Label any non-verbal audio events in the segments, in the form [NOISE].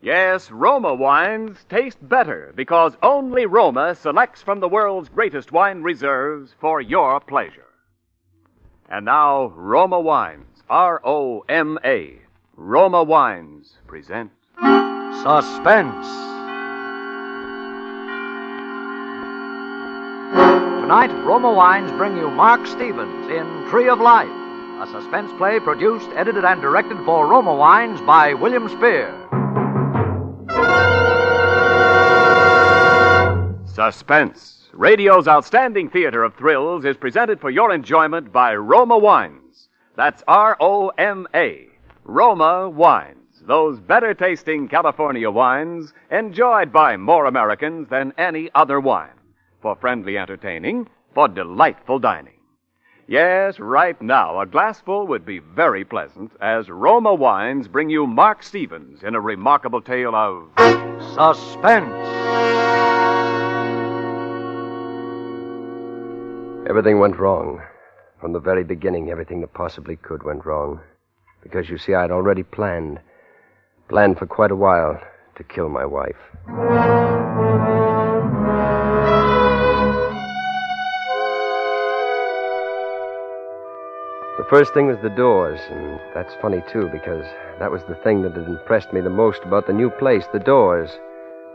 Yes, Roma wines taste better because only Roma selects from the world's greatest wine reserves for your pleasure. And now, Roma Wines, R O M A, Roma Wines present Suspense. Tonight, Roma Wines bring you Mark Stevens in Tree of Life, a suspense play produced, edited, and directed for Roma Wines by William Spier. Suspense. Radio's outstanding theater of thrills is presented for your enjoyment by Roma Wines. That's R O M A. Roma Wines. Those better tasting California wines enjoyed by more Americans than any other wine. For friendly entertaining, for delightful dining. Yes, right now, a glassful would be very pleasant as Roma Wines bring you Mark Stevens in a remarkable tale of Suspense. Everything went wrong. From the very beginning, everything that possibly could went wrong. Because you see, I'd already planned. Planned for quite a while to kill my wife. The first thing was the doors, and that's funny too, because that was the thing that had impressed me the most about the new place the doors.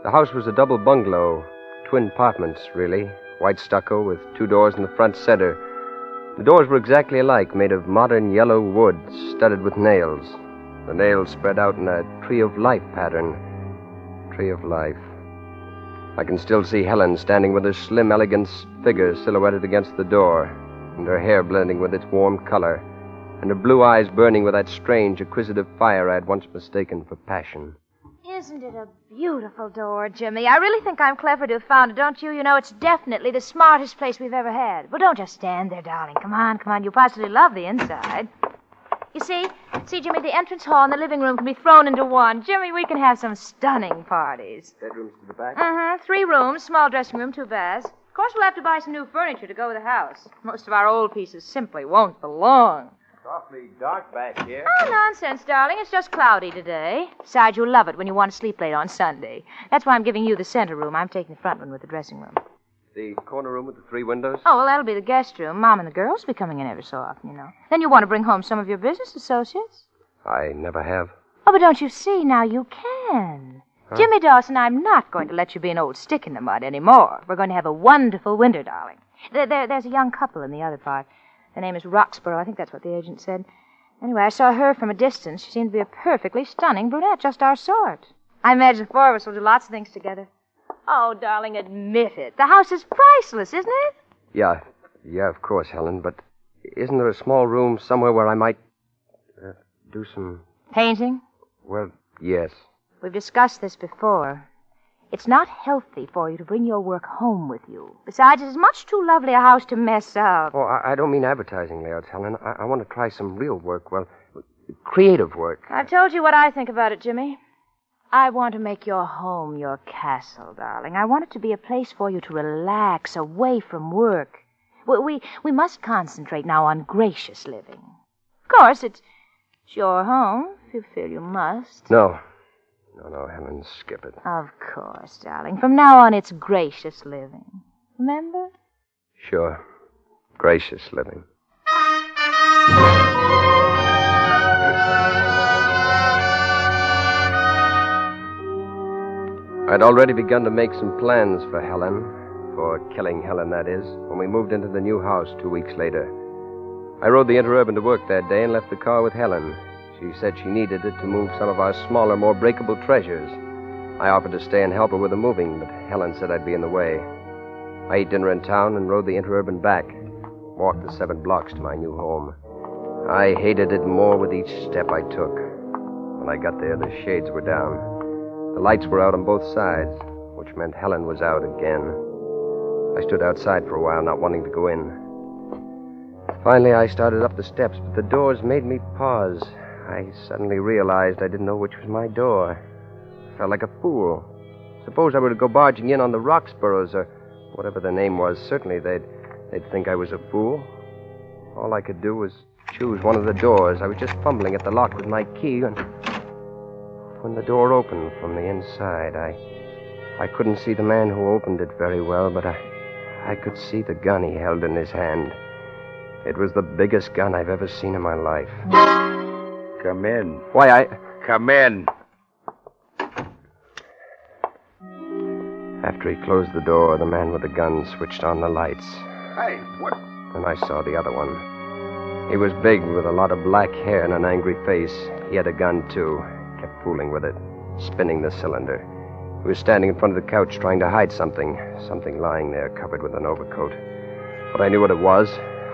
The house was a double bungalow, twin apartments, really, white stucco with two doors in the front center. The doors were exactly alike, made of modern yellow wood, studded with nails. The nails spread out in a tree of life pattern. Tree of life. I can still see Helen standing with her slim, elegant figure silhouetted against the door, and her hair blending with its warm color, and her blue eyes burning with that strange, acquisitive fire I had once mistaken for passion. Isn't it a beautiful door, Jimmy? I really think I'm clever to have found it, don't you? You know, it's definitely the smartest place we've ever had. Well, don't just stand there, darling. Come on, come on. You positively love the inside. You see, see, Jimmy, the entrance hall and the living room can be thrown into one. Jimmy, we can have some stunning parties. Bedrooms to the back? Uh-huh. Three rooms, small dressing room, two baths. Of course, we'll have to buy some new furniture to go with the house. Most of our old pieces simply won't belong. It's awfully dark back here. Oh, nonsense, darling. It's just cloudy today. Besides, you'll love it when you want to sleep late on Sunday. That's why I'm giving you the center room. I'm taking the front one with the dressing room. The corner room with the three windows? Oh, well, that'll be the guest room. Mom and the girls will be coming in every so often, you know. Then you want to bring home some of your business associates. I never have. Oh, but don't you see? Now you can. Jimmy Dawson, I'm not going to let you be an old stick in the mud anymore. We're going to have a wonderful winter, darling. There, there, there's a young couple in the other part. Their name is Roxborough. I think that's what the agent said. Anyway, I saw her from a distance. She seemed to be a perfectly stunning brunette, just our sort. I imagine the four of us will do lots of things together. Oh, darling, admit it. The house is priceless, isn't it? Yeah, yeah, of course, Helen, but isn't there a small room somewhere where I might uh, do some. Painting? Well, yes. We've discussed this before. It's not healthy for you to bring your work home with you. Besides, it's much too lovely a house to mess up. Oh, I, I don't mean advertising layouts, Helen. I, I want to try some real work. Well, creative work. I've told you what I think about it, Jimmy. I want to make your home your castle, darling. I want it to be a place for you to relax away from work. We, we, we must concentrate now on gracious living. Of course, it's, it's your home, if you feel you must. No. No, no, Helen, skip it. Of course, darling. From now on, it's gracious living. Remember? Sure. Gracious living. I'd already begun to make some plans for Helen, for killing Helen, that is, when we moved into the new house two weeks later. I rode the Interurban to work that day and left the car with Helen. She said she needed it to move some of our smaller, more breakable treasures. I offered to stay and help her with the moving, but Helen said I'd be in the way. I ate dinner in town and rode the Interurban back, walked the seven blocks to my new home. I hated it more with each step I took. When I got there, the shades were down. The lights were out on both sides, which meant Helen was out again. I stood outside for a while, not wanting to go in. Finally, I started up the steps, but the doors made me pause. I suddenly realized I didn't know which was my door. I felt like a fool. Suppose I were to go barging in on the Roxboroughs or whatever the name was. Certainly they'd, they'd think I was a fool. All I could do was choose one of the doors. I was just fumbling at the lock with my key when. when the door opened from the inside. I I couldn't see the man who opened it very well, but I I could see the gun he held in his hand. It was the biggest gun I've ever seen in my life. Come in. Why, I Come in. after he closed the door, the man with the gun switched on the lights. Hey, what? And I saw the other one. He was big with a lot of black hair and an angry face. He had a gun, too. Kept fooling with it, spinning the cylinder. He was standing in front of the couch trying to hide something. Something lying there covered with an overcoat. But I knew what it was.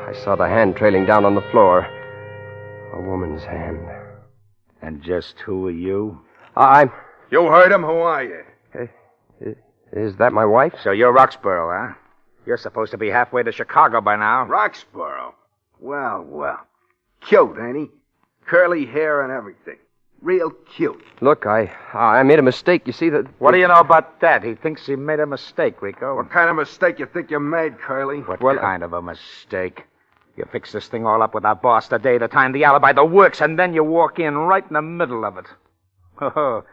I saw the hand trailing down on the floor. A woman's hand. And just who are you? I'm. You heard him? Who are you? Eh, eh, is that my wife? So you're Roxborough, huh? You're supposed to be halfway to Chicago by now. Roxborough. Well, well. Cute, ain't he? Curly hair and everything. Real cute. Look, I I made a mistake. You see that? What do you know about that? He thinks he made a mistake, Rico. What kind of mistake you think you made, Curly? What Well, kind of a mistake? You fix this thing all up with our boss the day, the time, the alibi, the works, and then you walk in right in the middle of it. [LAUGHS] Oh,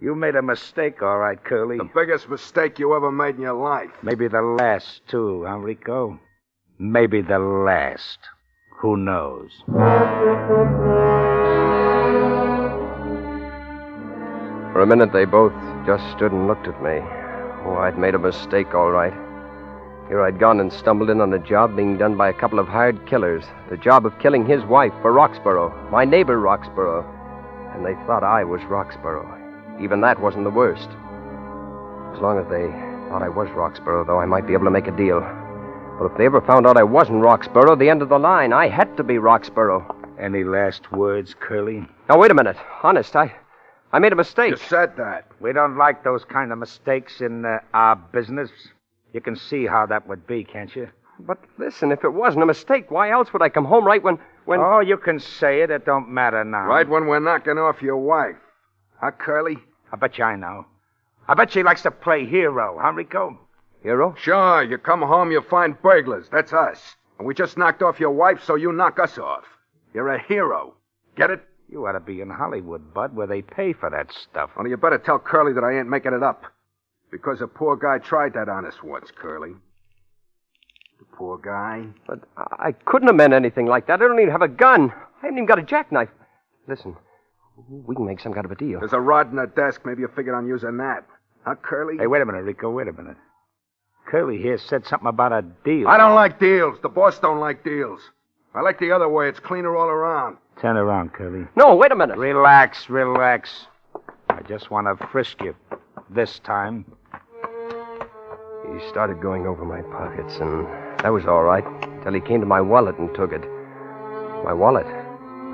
you made a mistake, all right, Curly. The biggest mistake you ever made in your life. Maybe the last, too, huh, Rico? Maybe the last. Who knows? For a minute, they both just stood and looked at me. Oh, I'd made a mistake, all right. Here I'd gone and stumbled in on a job being done by a couple of hired killers. The job of killing his wife for Roxborough, my neighbor Roxborough. And they thought I was Roxborough. Even that wasn't the worst. As long as they thought I was Roxborough, though, I might be able to make a deal. But if they ever found out I wasn't Roxborough, the end of the line, I had to be Roxborough. Any last words, Curly? Now, wait a minute. Honest, I, I made a mistake. You said that. We don't like those kind of mistakes in uh, our business. You can see how that would be, can't you? But listen, if it wasn't a mistake, why else would I come home right when when Oh, you can say it. It don't matter now. Right when we're knocking off your wife. Huh, Curly? I bet you I know. I bet she likes to play hero, huh, Rico? hero? Sure, you come home, you find burglars. That's us. And we just knocked off your wife, so you knock us off. You're a hero. Get it? You ought to be in Hollywood, Bud, where they pay for that stuff. Only you better tell Curly that I ain't making it up. Because a poor guy tried that on us once, Curly. The poor guy. But I I couldn't have meant anything like that. I don't even have a gun. I haven't even got a jackknife. Listen, we can make some kind of a deal. There's a rod in the desk. Maybe you figured on using that. Huh, Curly? Hey, wait a minute, Rico. Wait a minute. Curly here said something about a deal. I don't like deals. The boss don't like deals. I like the other way. It's cleaner all around. Turn around, Curly. No, wait a minute. Relax, relax. I just want to frisk you. This time. He started going over my pockets, and that was all right till he came to my wallet and took it. My wallet.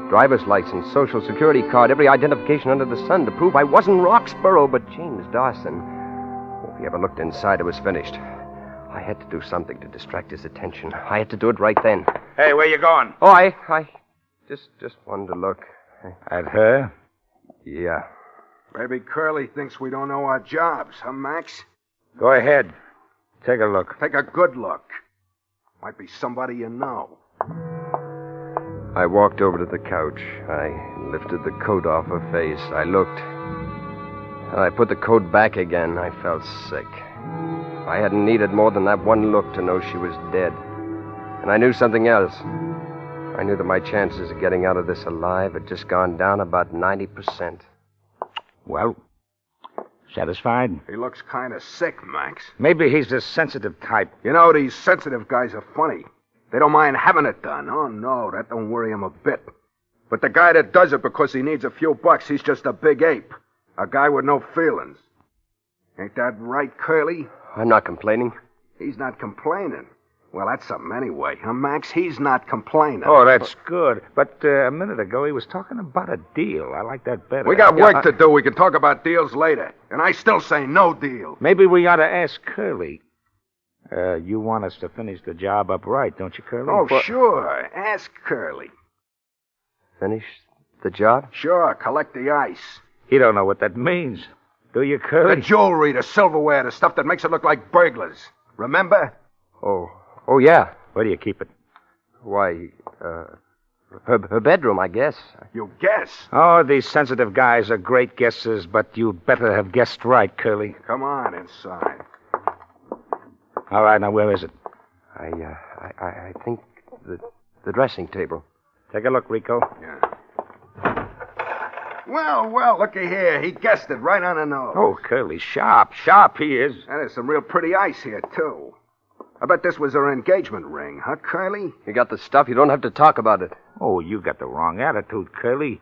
Driver's license, social security card, every identification under the sun to prove I wasn't Roxborough, but James Dawson. If he ever looked inside, it was finished. I had to do something to distract his attention. I had to do it right then. Hey, where you going? Oh, I, I just, just wanted to look. At her? Yeah. Maybe Curly thinks we don't know our jobs, huh, Max? Go ahead. Take a look. Take a good look. Might be somebody you know. I walked over to the couch. I lifted the coat off her face. I looked. And I put the coat back again. I felt sick. I hadn't needed more than that one look to know she was dead. And I knew something else. I knew that my chances of getting out of this alive had just gone down about 90%. Well, satisfied? He looks kind of sick, Max. Maybe he's the sensitive type. You know, these sensitive guys are funny. They don't mind having it done. Oh, no, that don't worry him a bit. But the guy that does it because he needs a few bucks, he's just a big ape. A guy with no feelings. Ain't that right, Curly? I'm not complaining. He's not complaining. Well, that's something anyway, huh, Max? He's not complaining. Oh, that's good. But uh, a minute ago, he was talking about a deal. I like that better. We got Yeah, work I- to do. We can talk about deals later. And I still say no deal. Maybe we ought to ask Curly. Uh, you want us to finish the job up right, don't you, Curly? Oh, sure. Ask Curly. Finish the job? Sure, collect the ice. He don't know what that means. Do you, Curly? The Curly? jewelry, the silverware, the stuff that makes it look like burglars. Remember? Oh, oh, yeah. Where do you keep it? Why, uh, Her, her bedroom, I guess. You guess. Oh, these sensitive guys are great guessers, but you better have guessed right, Curly. Come on inside. All right, now where is it? I, uh, I, I- I think the, the dressing table. Take a look, Rico. Yeah. Well, well, looky here. He guessed it right on the nose. Oh, Curly, sharp, sharp he is. And there's some real pretty ice here, too. I bet this was her engagement ring, huh, Curly? You got the stuff. You don't have to talk about it. Oh, you got the wrong attitude, Curly.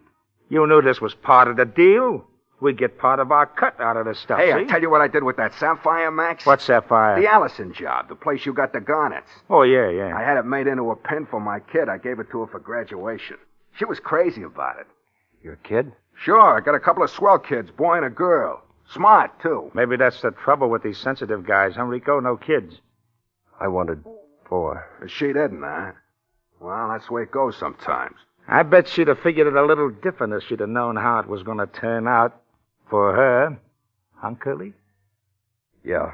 You knew this was part of the deal. We get part of our cut out of this stuff. Hey, see? I tell you what I did with that sapphire, Max. What Sapphire? The Allison job, the place you got the garnets. Oh, yeah, yeah. I had it made into a pin for my kid. I gave it to her for graduation. She was crazy about it. Your kid? Sure, I got a couple of swell kids, boy and a girl. Smart, too. Maybe that's the trouble with these sensitive guys, huh, Rico? No kids. I wanted four. She didn't, huh? Well, that's the way it goes sometimes. I bet she'd have figured it a little different if she'd have known how it was going to turn out for her. Huh, Curly? Yeah.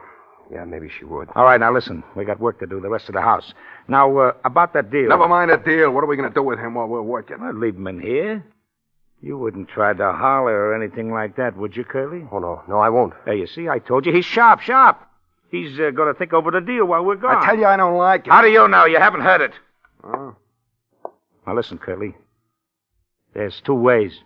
Yeah, maybe she would. All right, now listen. We got work to do, the rest of the house. Now, uh, about that deal. Never mind the deal. What are we going to do with him while we're working? I'd leave him in here. You wouldn't try to holler or anything like that, would you, Curly? Oh, no. No, I won't. There, you see, I told you. He's sharp, sharp. He's uh, going to think over the deal while we're gone. I tell you, I don't like it. How do you know? You haven't heard it. Oh. Now, listen, Curly. There's two ways.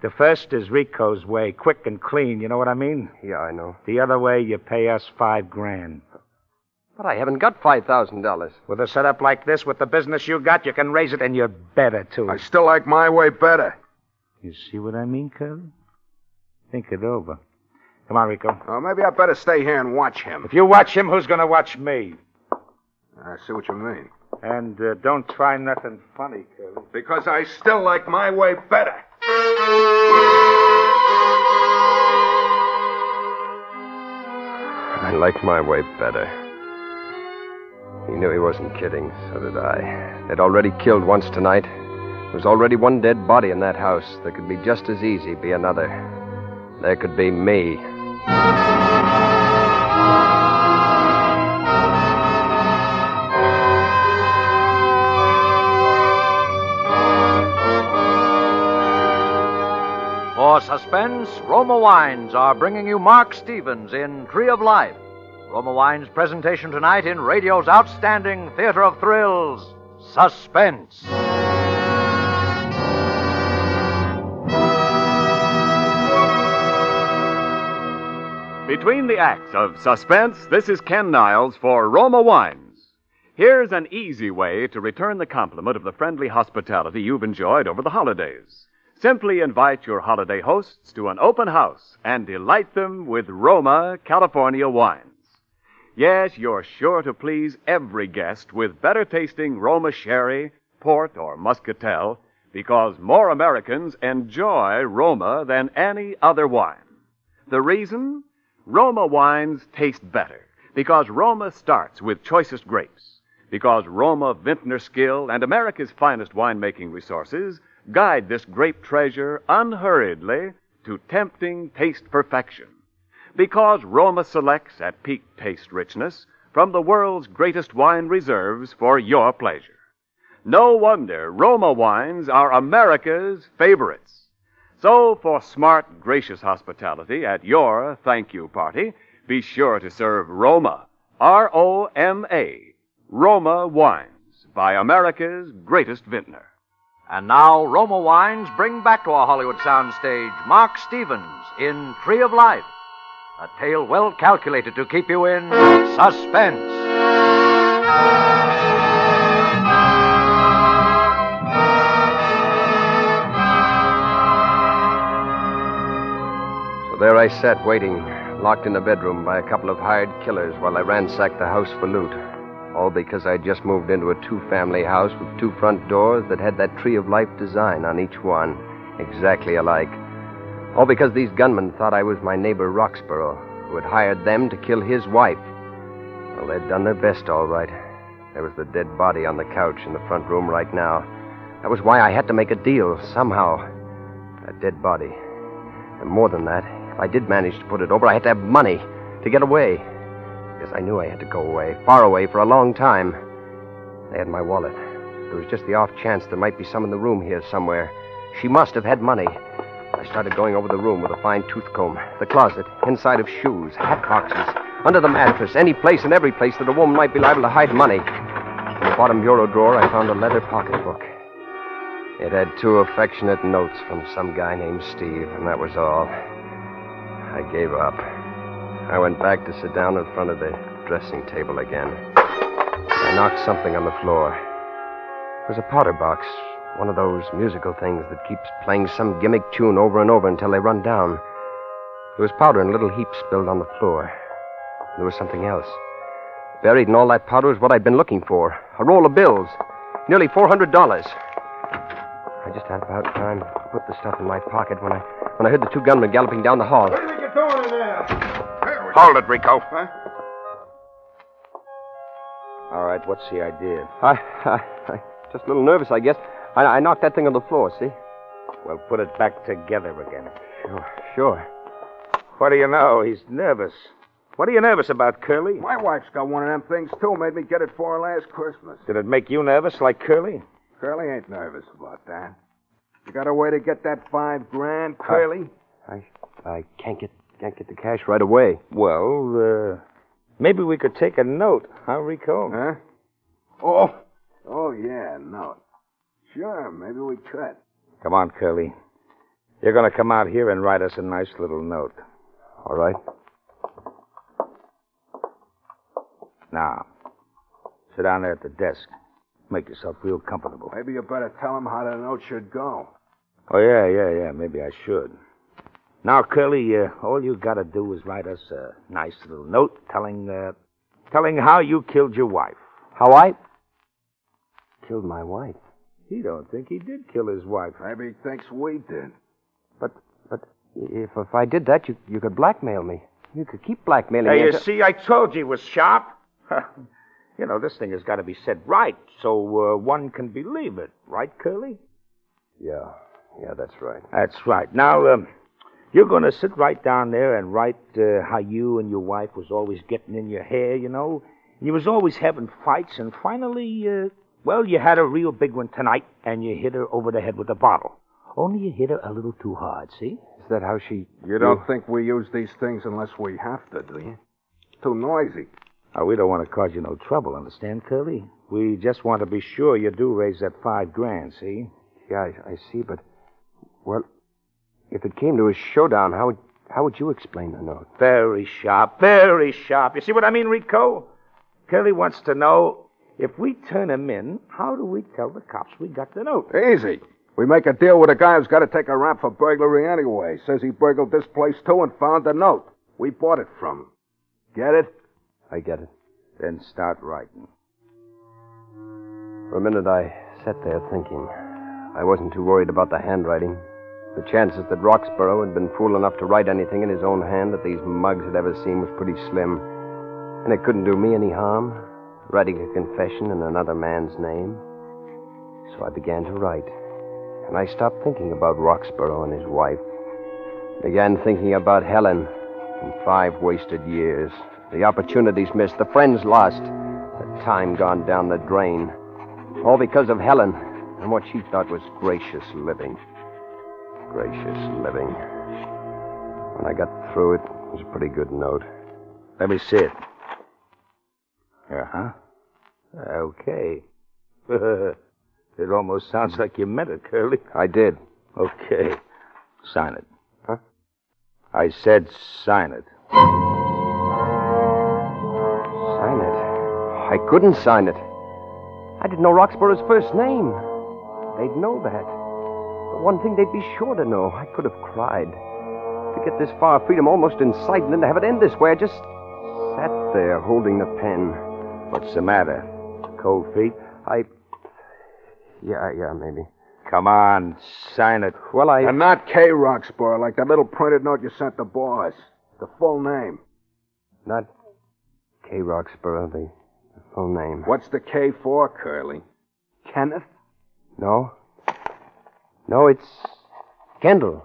The first is Rico's way, quick and clean, you know what I mean? Yeah, I know. The other way, you pay us five grand. But I haven't got $5,000. With a setup like this, with the business you got, you can raise it, and you're better, too. I still like my way better. You see what I mean, Curly? Think it over. Come on, Rico. Oh, maybe I better stay here and watch him. If you watch him, who's going to watch me? I see what you mean. And uh, don't try nothing funny, Curly. Because I still like my way better. I liked my way better. He knew he wasn't kidding, so did I. They'd already killed once tonight. There was already one dead body in that house. There could be just as easy be another. There could be me. For suspense, Roma Wines are bringing you Mark Stevens in Tree of Life. Roma Wines' presentation tonight in radio's outstanding theater of thrills, Suspense. Between the acts of suspense, this is Ken Niles for Roma Wines. Here's an easy way to return the compliment of the friendly hospitality you've enjoyed over the holidays. Simply invite your holiday hosts to an open house and delight them with Roma California wines. Yes, you're sure to please every guest with better tasting Roma sherry, port, or muscatel because more Americans enjoy Roma than any other wine. The reason? Roma wines taste better because Roma starts with choicest grapes, because Roma vintner skill and America's finest winemaking resources guide this grape treasure unhurriedly to tempting taste perfection, because Roma selects at peak taste richness from the world's greatest wine reserves for your pleasure. No wonder Roma wines are America's favorites. So, for smart, gracious hospitality at your thank you party, be sure to serve Roma, R O M A, Roma wines by America's greatest vintner. And now, Roma Wines bring back to our Hollywood soundstage Mark Stevens in Tree of Life. A tale well calculated to keep you in suspense. There I sat waiting, locked in a bedroom by a couple of hired killers while I ransacked the house for loot. All because I'd just moved into a two family house with two front doors that had that tree of life design on each one, exactly alike. All because these gunmen thought I was my neighbor Roxborough, who had hired them to kill his wife. Well, they'd done their best, all right. There was the dead body on the couch in the front room right now. That was why I had to make a deal, somehow. A dead body. And more than that, if I did manage to put it over, I had to have money to get away. Yes, I knew I had to go away, far away, for a long time. I had my wallet. there was just the off chance there might be some in the room here somewhere. She must have had money. I started going over the room with a fine tooth comb, the closet, inside of shoes, hat boxes, under the mattress, any place and every place that a woman might be liable to hide money. In the bottom bureau drawer, I found a leather pocketbook. It had two affectionate notes from some guy named Steve, and that was all. I gave up. I went back to sit down in front of the dressing table again. I knocked something on the floor. It was a powder box, one of those musical things that keeps playing some gimmick tune over and over until they run down. There was powder in little heaps spilled on the floor. There was something else. Buried in all that powder was what I'd been looking for a roll of bills. Nearly $400. I just had about time to put the stuff in my pocket when I when I heard the two gunmen galloping down the hall. What do you think you're doing in there? Hold it, Rico. Huh? All right, what's the idea? I, I, I just a little nervous, I guess. I, I knocked that thing on the floor, see? Well, put it back together again. Sure, sure. What do you know? He's nervous. What are you nervous about, Curly? My wife's got one of them things, too. Made me get it for her last Christmas. Did it make you nervous like Curly? Curly ain't nervous about that. You got a way to get that five grand, Curly? I, I can't get can't get the cash right away. Well, uh, maybe we could take a note, huh, Rico? Huh? Oh, oh yeah, note. Sure, maybe we could. Come on, Curly. You're going to come out here and write us a nice little note. All right. Now, sit down there at the desk. Make yourself real comfortable. Maybe you better tell him how the note should go. Oh, yeah, yeah, yeah. Maybe I should. Now, Curly, uh, all you got to do is write us a nice little note telling, uh, telling how you killed your wife. How I killed my wife. He don't think he did kill his wife. Maybe he thinks we did. But but if if I did that, you you could blackmail me. You could keep blackmailing me. Hey, me. you until- see, I told you he was sharp. [LAUGHS] you know, this thing has got to be said right so uh, one can believe it. Right, Curly? Yeah, yeah, that's right. That's right. Now, um, you're going to sit right down there and write uh, how you and your wife was always getting in your hair, you know. You was always having fights, and finally, uh, well, you had a real big one tonight, and you hit her over the head with a bottle. Only you hit her a little too hard, see? Is that how she? You don't think we use these things unless we have to, do you? Too noisy. Now, we don't want to cause you no trouble, understand, Curly? We just want to be sure you do raise that five grand, see? Yeah, I, I see, but well, if it came to a showdown, how would how would you explain the note? Very sharp, very sharp. You see what I mean, Rico? Kelly wants to know if we turn him in, how do we tell the cops we got the note? Easy. We make a deal with a guy who's got to take a rap for burglary anyway. Says he burgled this place too and found the note. We bought it from him. Get it? I get it. Then start writing. For a minute, I sat there thinking. I wasn't too worried about the handwriting. The chances that Roxborough had been fool enough to write anything in his own hand that these mugs had ever seen was pretty slim. And it couldn't do me any harm, writing a confession in another man's name. So I began to write. And I stopped thinking about Roxborough and his wife. Began thinking about Helen and five wasted years. The opportunities missed, the friends lost, the time gone down the drain. All because of Helen and what she thought was gracious living. Gracious living. When I got through it, it was a pretty good note. Let me see it. Uh huh. Okay. [LAUGHS] it almost sounds like you meant it, Curly. I did. Okay. Sign it. Huh? I said sign it. Sign it. I couldn't sign it. I didn't know Roxborough's first name. They'd know that. But one thing they'd be sure to know. I could have cried. To get this far freedom almost in sight and then to have it end this way, I just sat there holding the pen. What's the matter? Cold feet? I. Yeah, yeah, maybe. Come on, sign it. Well, I. And not K. Roxborough, like that little printed note you sent the boss. The full name. Not K. Roxborough, the, the full name. What's the K for, Curly? Kenneth? No. No, it's Kendall.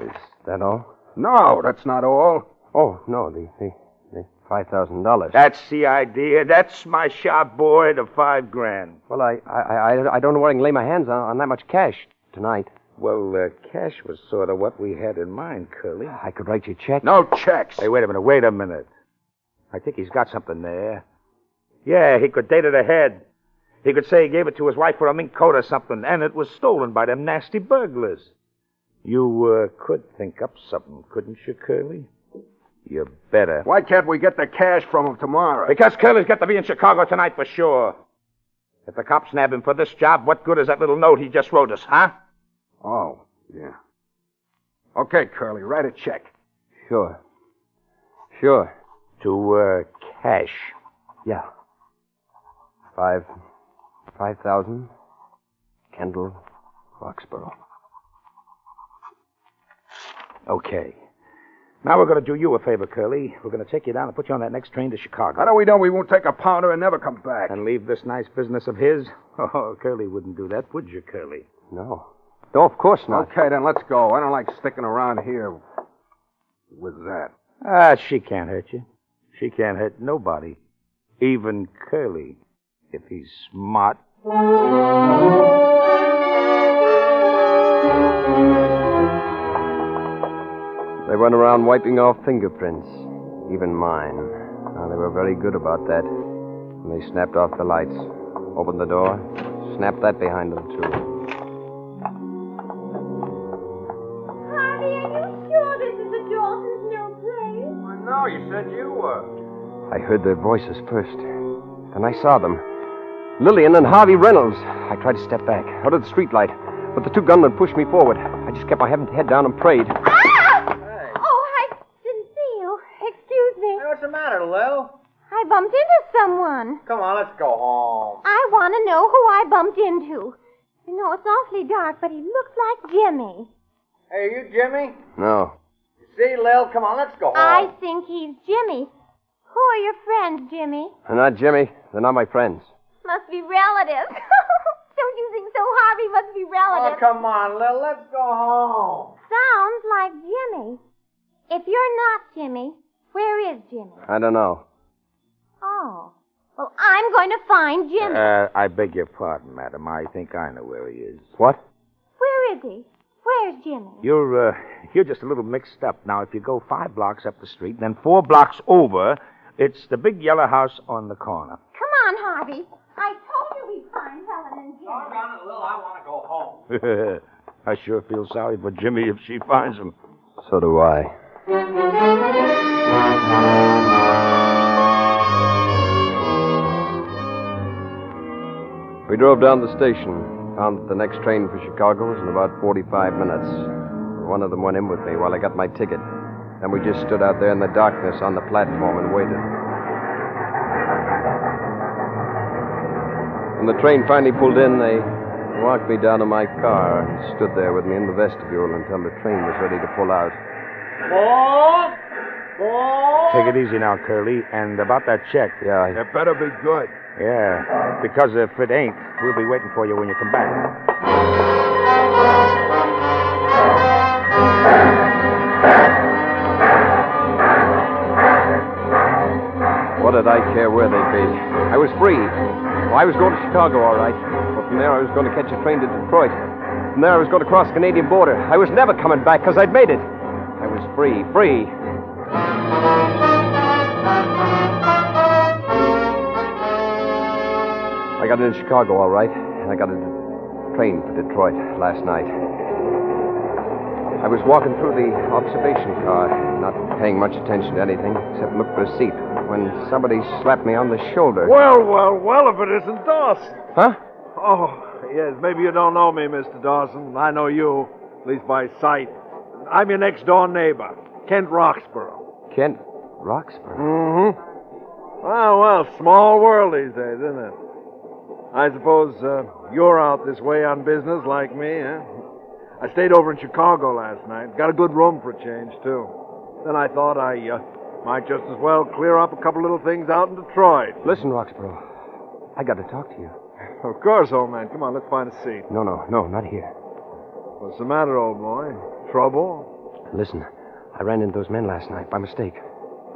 Is that all? No, that's not all. Oh, no, the, the, the $5,000. That's the idea. That's my shop boy, the five grand. Well, I, I, I, I don't know where I can lay my hands on, on that much cash tonight. Well, uh, cash was sort of what we had in mind, Curly. I could write you a check. No checks. Hey, wait a minute, wait a minute. I think he's got something there. Yeah, he could date it ahead. He could say he gave it to his wife for a mink coat or something, and it was stolen by them nasty burglars. You uh, could think up something, couldn't you, Curly? You better. Why can't we get the cash from him tomorrow? Because Curly's got to be in Chicago tonight for sure. If the cops nab him for this job, what good is that little note he just wrote us, huh? Oh, yeah. Okay, Curly, write a check. Sure. Sure. To, uh, cash. Yeah. Five. Five thousand. Kendall, Roxborough. Okay. Now we're going to do you a favor, Curly. We're going to take you down and put you on that next train to Chicago. How do we know we won't take a pounder and never come back? And leave this nice business of his? [LAUGHS] Oh, Curly wouldn't do that, would you, Curly? No. No, of course not. Okay, then let's go. I don't like sticking around here with that. Ah, she can't hurt you. She can't hurt nobody. Even Curly, if he's smart. They went around wiping off fingerprints, even mine. Now, they were very good about that. And they snapped off the lights, opened the door, snapped that behind them, too. Harvey, are you sure this is the Dawson's new place? No, you said you were. I heard their voices first. Then I saw them. Lillian and Harvey Reynolds. I tried to step back, out of the streetlight, but the two gunmen pushed me forward. I just kept my head down and prayed. Ah! Oh, I didn't see you. Excuse me. Hey, what's the matter, Lil? I bumped into someone. Come on, let's go home. I want to know who I bumped into. You know, it's awfully dark, but he looks like Jimmy. Hey, are you Jimmy? No. You See, Lil, come on, let's go home. I think he's Jimmy. Who are your friends, Jimmy? They're not Jimmy. They're not my friends. Must be relatives. [LAUGHS] Don't you think so? Harvey must be relative. Oh, come on, Lil, let's go home. Sounds like Jimmy. If you're not Jimmy, where is Jimmy? I don't know. Oh. Well, I'm going to find Jimmy. Uh, I beg your pardon, madam. I think I know where he is. What? Where is he? Where's Jimmy? You're, uh, you're just a little mixed up. Now, if you go five blocks up the street, and then four blocks over, it's the big yellow house on the corner. Come on, Harvey. I told you we'd find Helen and Jimmy. Doggone Lil, I want to go home. [LAUGHS] I sure feel sorry for Jimmy if she finds him. So do I. We drove down the station, found that the next train for Chicago was in about 45 minutes. One of them went in with me while I got my ticket. Then we just stood out there in the darkness on the platform and waited. When the train finally pulled in, they walked me down to my car and stood there with me in the vestibule until the train was ready to pull out. Bob? Bob? Take it easy now, Curly. And about that check. Yeah, I, It better be good. Yeah. Because if it ain't, we'll be waiting for you when you come back. What did I care where they'd be? I was free. Well, I was going to Chicago, all right. But from there, I was going to catch a train to Detroit. From there, I was going to cross the Canadian border. I was never coming back because I'd made it. I was free, free. I got into Chicago, all right, and I got a train for Detroit last night. I was walking through the observation car, not paying much attention to anything except look for a seat, when somebody slapped me on the shoulder. Well, well, well, if it isn't Dawson. Huh? Oh, yes, maybe you don't know me, Mr. Dawson. I know you, at least by sight. I'm your next door neighbor, Kent Roxborough. Kent Roxborough? Mm-hmm. Well, well, small world these days, isn't it? I suppose uh, you're out this way on business like me, huh? I stayed over in Chicago last night. Got a good room for a change, too. Then I thought I uh, might just as well clear up a couple little things out in Detroit. Listen, Roxborough. I got to talk to you. Of course, old man. Come on, let's find a seat. No, no, no, not here. What's the matter, old boy? Trouble? Listen, I ran into those men last night by mistake.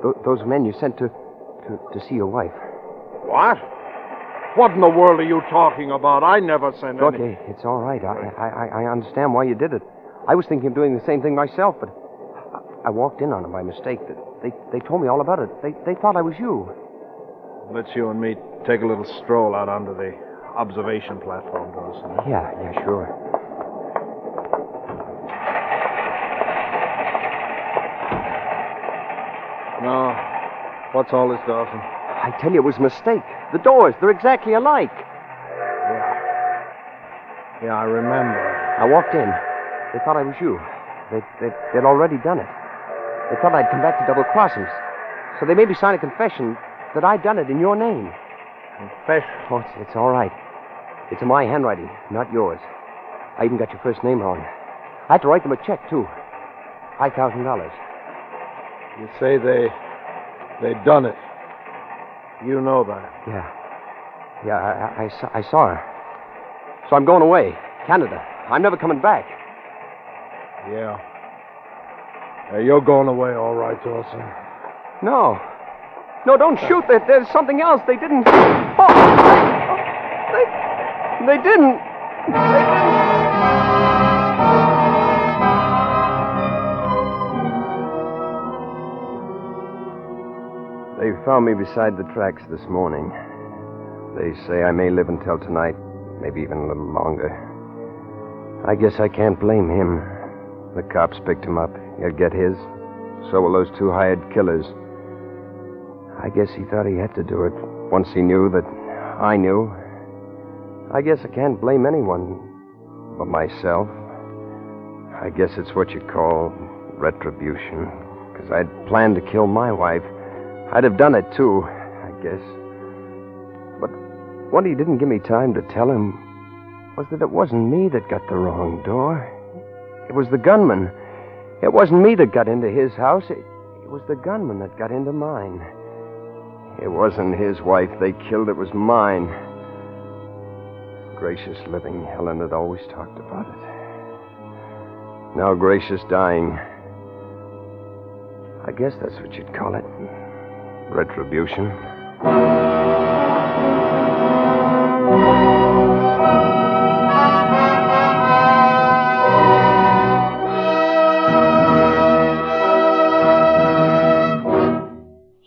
Th- those men you sent to, to to see your wife. What? What in the world are you talking about? I never sent Look, any. eh, it's all right. I, I, I- I understand why you did it. I was thinking of doing the same thing myself, but I, I walked in on them by mistake. They, they told me all about it. They, they thought I was you. Let's you and me take a little stroll out onto the observation platform, Dawson. Yeah, yeah, sure. Now, What's all this, Dawson? I tell you, it was a mistake. The doors, they're exactly alike. Yeah, Yeah, I remember. I walked in. They thought I was you. They, they, they'd already done it. They thought I'd come back to double cross them. So they made me sign a confession that I'd done it in your name. Confession? Oh, it's, it's all right. It's in my handwriting, not yours. I even got your first name wrong. I had to write them a check, too. $5,000. You say they. they done it. You know that. Yeah. Yeah, I, I- saw, I saw her. So I'm going away. Canada. I'm never coming back. Yeah. Yeah, you're going away, all right, Dawson. No. No, don't shoot. There, there's something else. They didn't. Oh! They, they didn't. They found me beside the tracks this morning. They say I may live until tonight, maybe even a little longer. I guess I can't blame him. The cops picked him up. He'll get his. So will those two hired killers. I guess he thought he had to do it once he knew that I knew. I guess I can't blame anyone but myself. I guess it's what you call retribution. Because I'd planned to kill my wife. I'd have done it too, I guess. But what he didn't give me time to tell him was that it wasn't me that got the wrong door. It was the gunman. It wasn't me that got into his house. It, it was the gunman that got into mine. It wasn't his wife they killed, it was mine. Gracious living, Helen had always talked about it. Now Gracious dying. I guess that's what you'd call it. Retribution.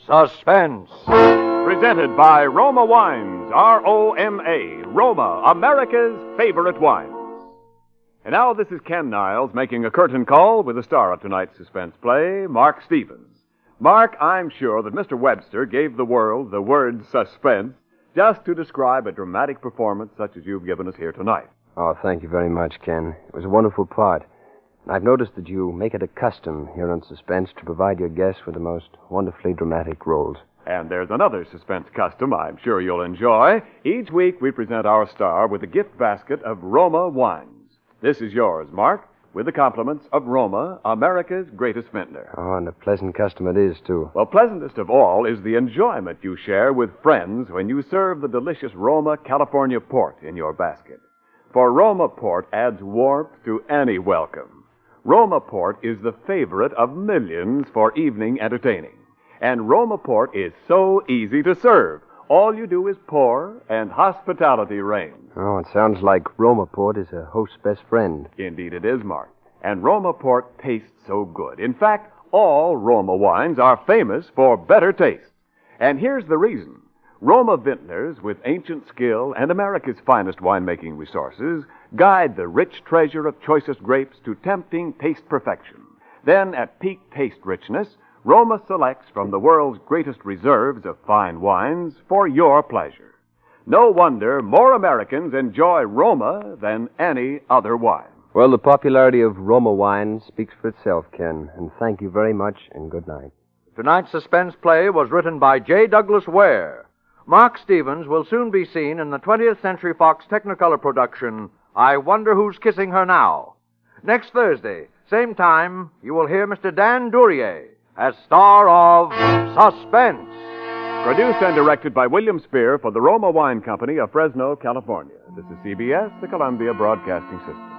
Suspense. Presented by Roma Wines, R O M A, Roma, America's favorite wines. And now this is Ken Niles making a curtain call with the star of tonight's suspense play, Mark Stevens. Mark, I'm sure that Mr. Webster gave the world the word suspense just to describe a dramatic performance such as you've given us here tonight. Oh, thank you very much, Ken. It was a wonderful part. I've noticed that you make it a custom here on Suspense to provide your guests with the most wonderfully dramatic roles. And there's another suspense custom I'm sure you'll enjoy. Each week we present our star with a gift basket of Roma wines. This is yours, Mark, with the compliments of Roma, America's greatest vintner. Oh, and a pleasant custom it is, too. Well, pleasantest of all is the enjoyment you share with friends when you serve the delicious Roma California port in your basket. For Roma port adds warmth to any welcome. Roma port is the favorite of millions for evening entertaining. And Roma port is so easy to serve. All you do is pour, and hospitality reigns. Oh, it sounds like Roma Port is a host's best friend. Indeed, it is, Mark. And Roma port tastes so good. In fact, all Roma wines are famous for better taste. And here's the reason. Roma vintners, with ancient skill and America's finest winemaking resources, guide the rich treasure of choicest grapes to tempting taste perfection. Then, at peak taste richness, Roma selects from the world's greatest reserves of fine wines for your pleasure. No wonder more Americans enjoy Roma than any other wine. Well, the popularity of Roma wine speaks for itself, Ken. And thank you very much, and good night. Tonight's suspense play was written by J. Douglas Ware. Mark Stevens will soon be seen in the 20th Century Fox Technicolor production, I Wonder Who's Kissing Her Now. Next Thursday, same time, you will hear Mr. Dan Duryea as star of Suspense. Produced and directed by William Spier for the Roma Wine Company of Fresno, California. This is CBS, the Columbia Broadcasting System.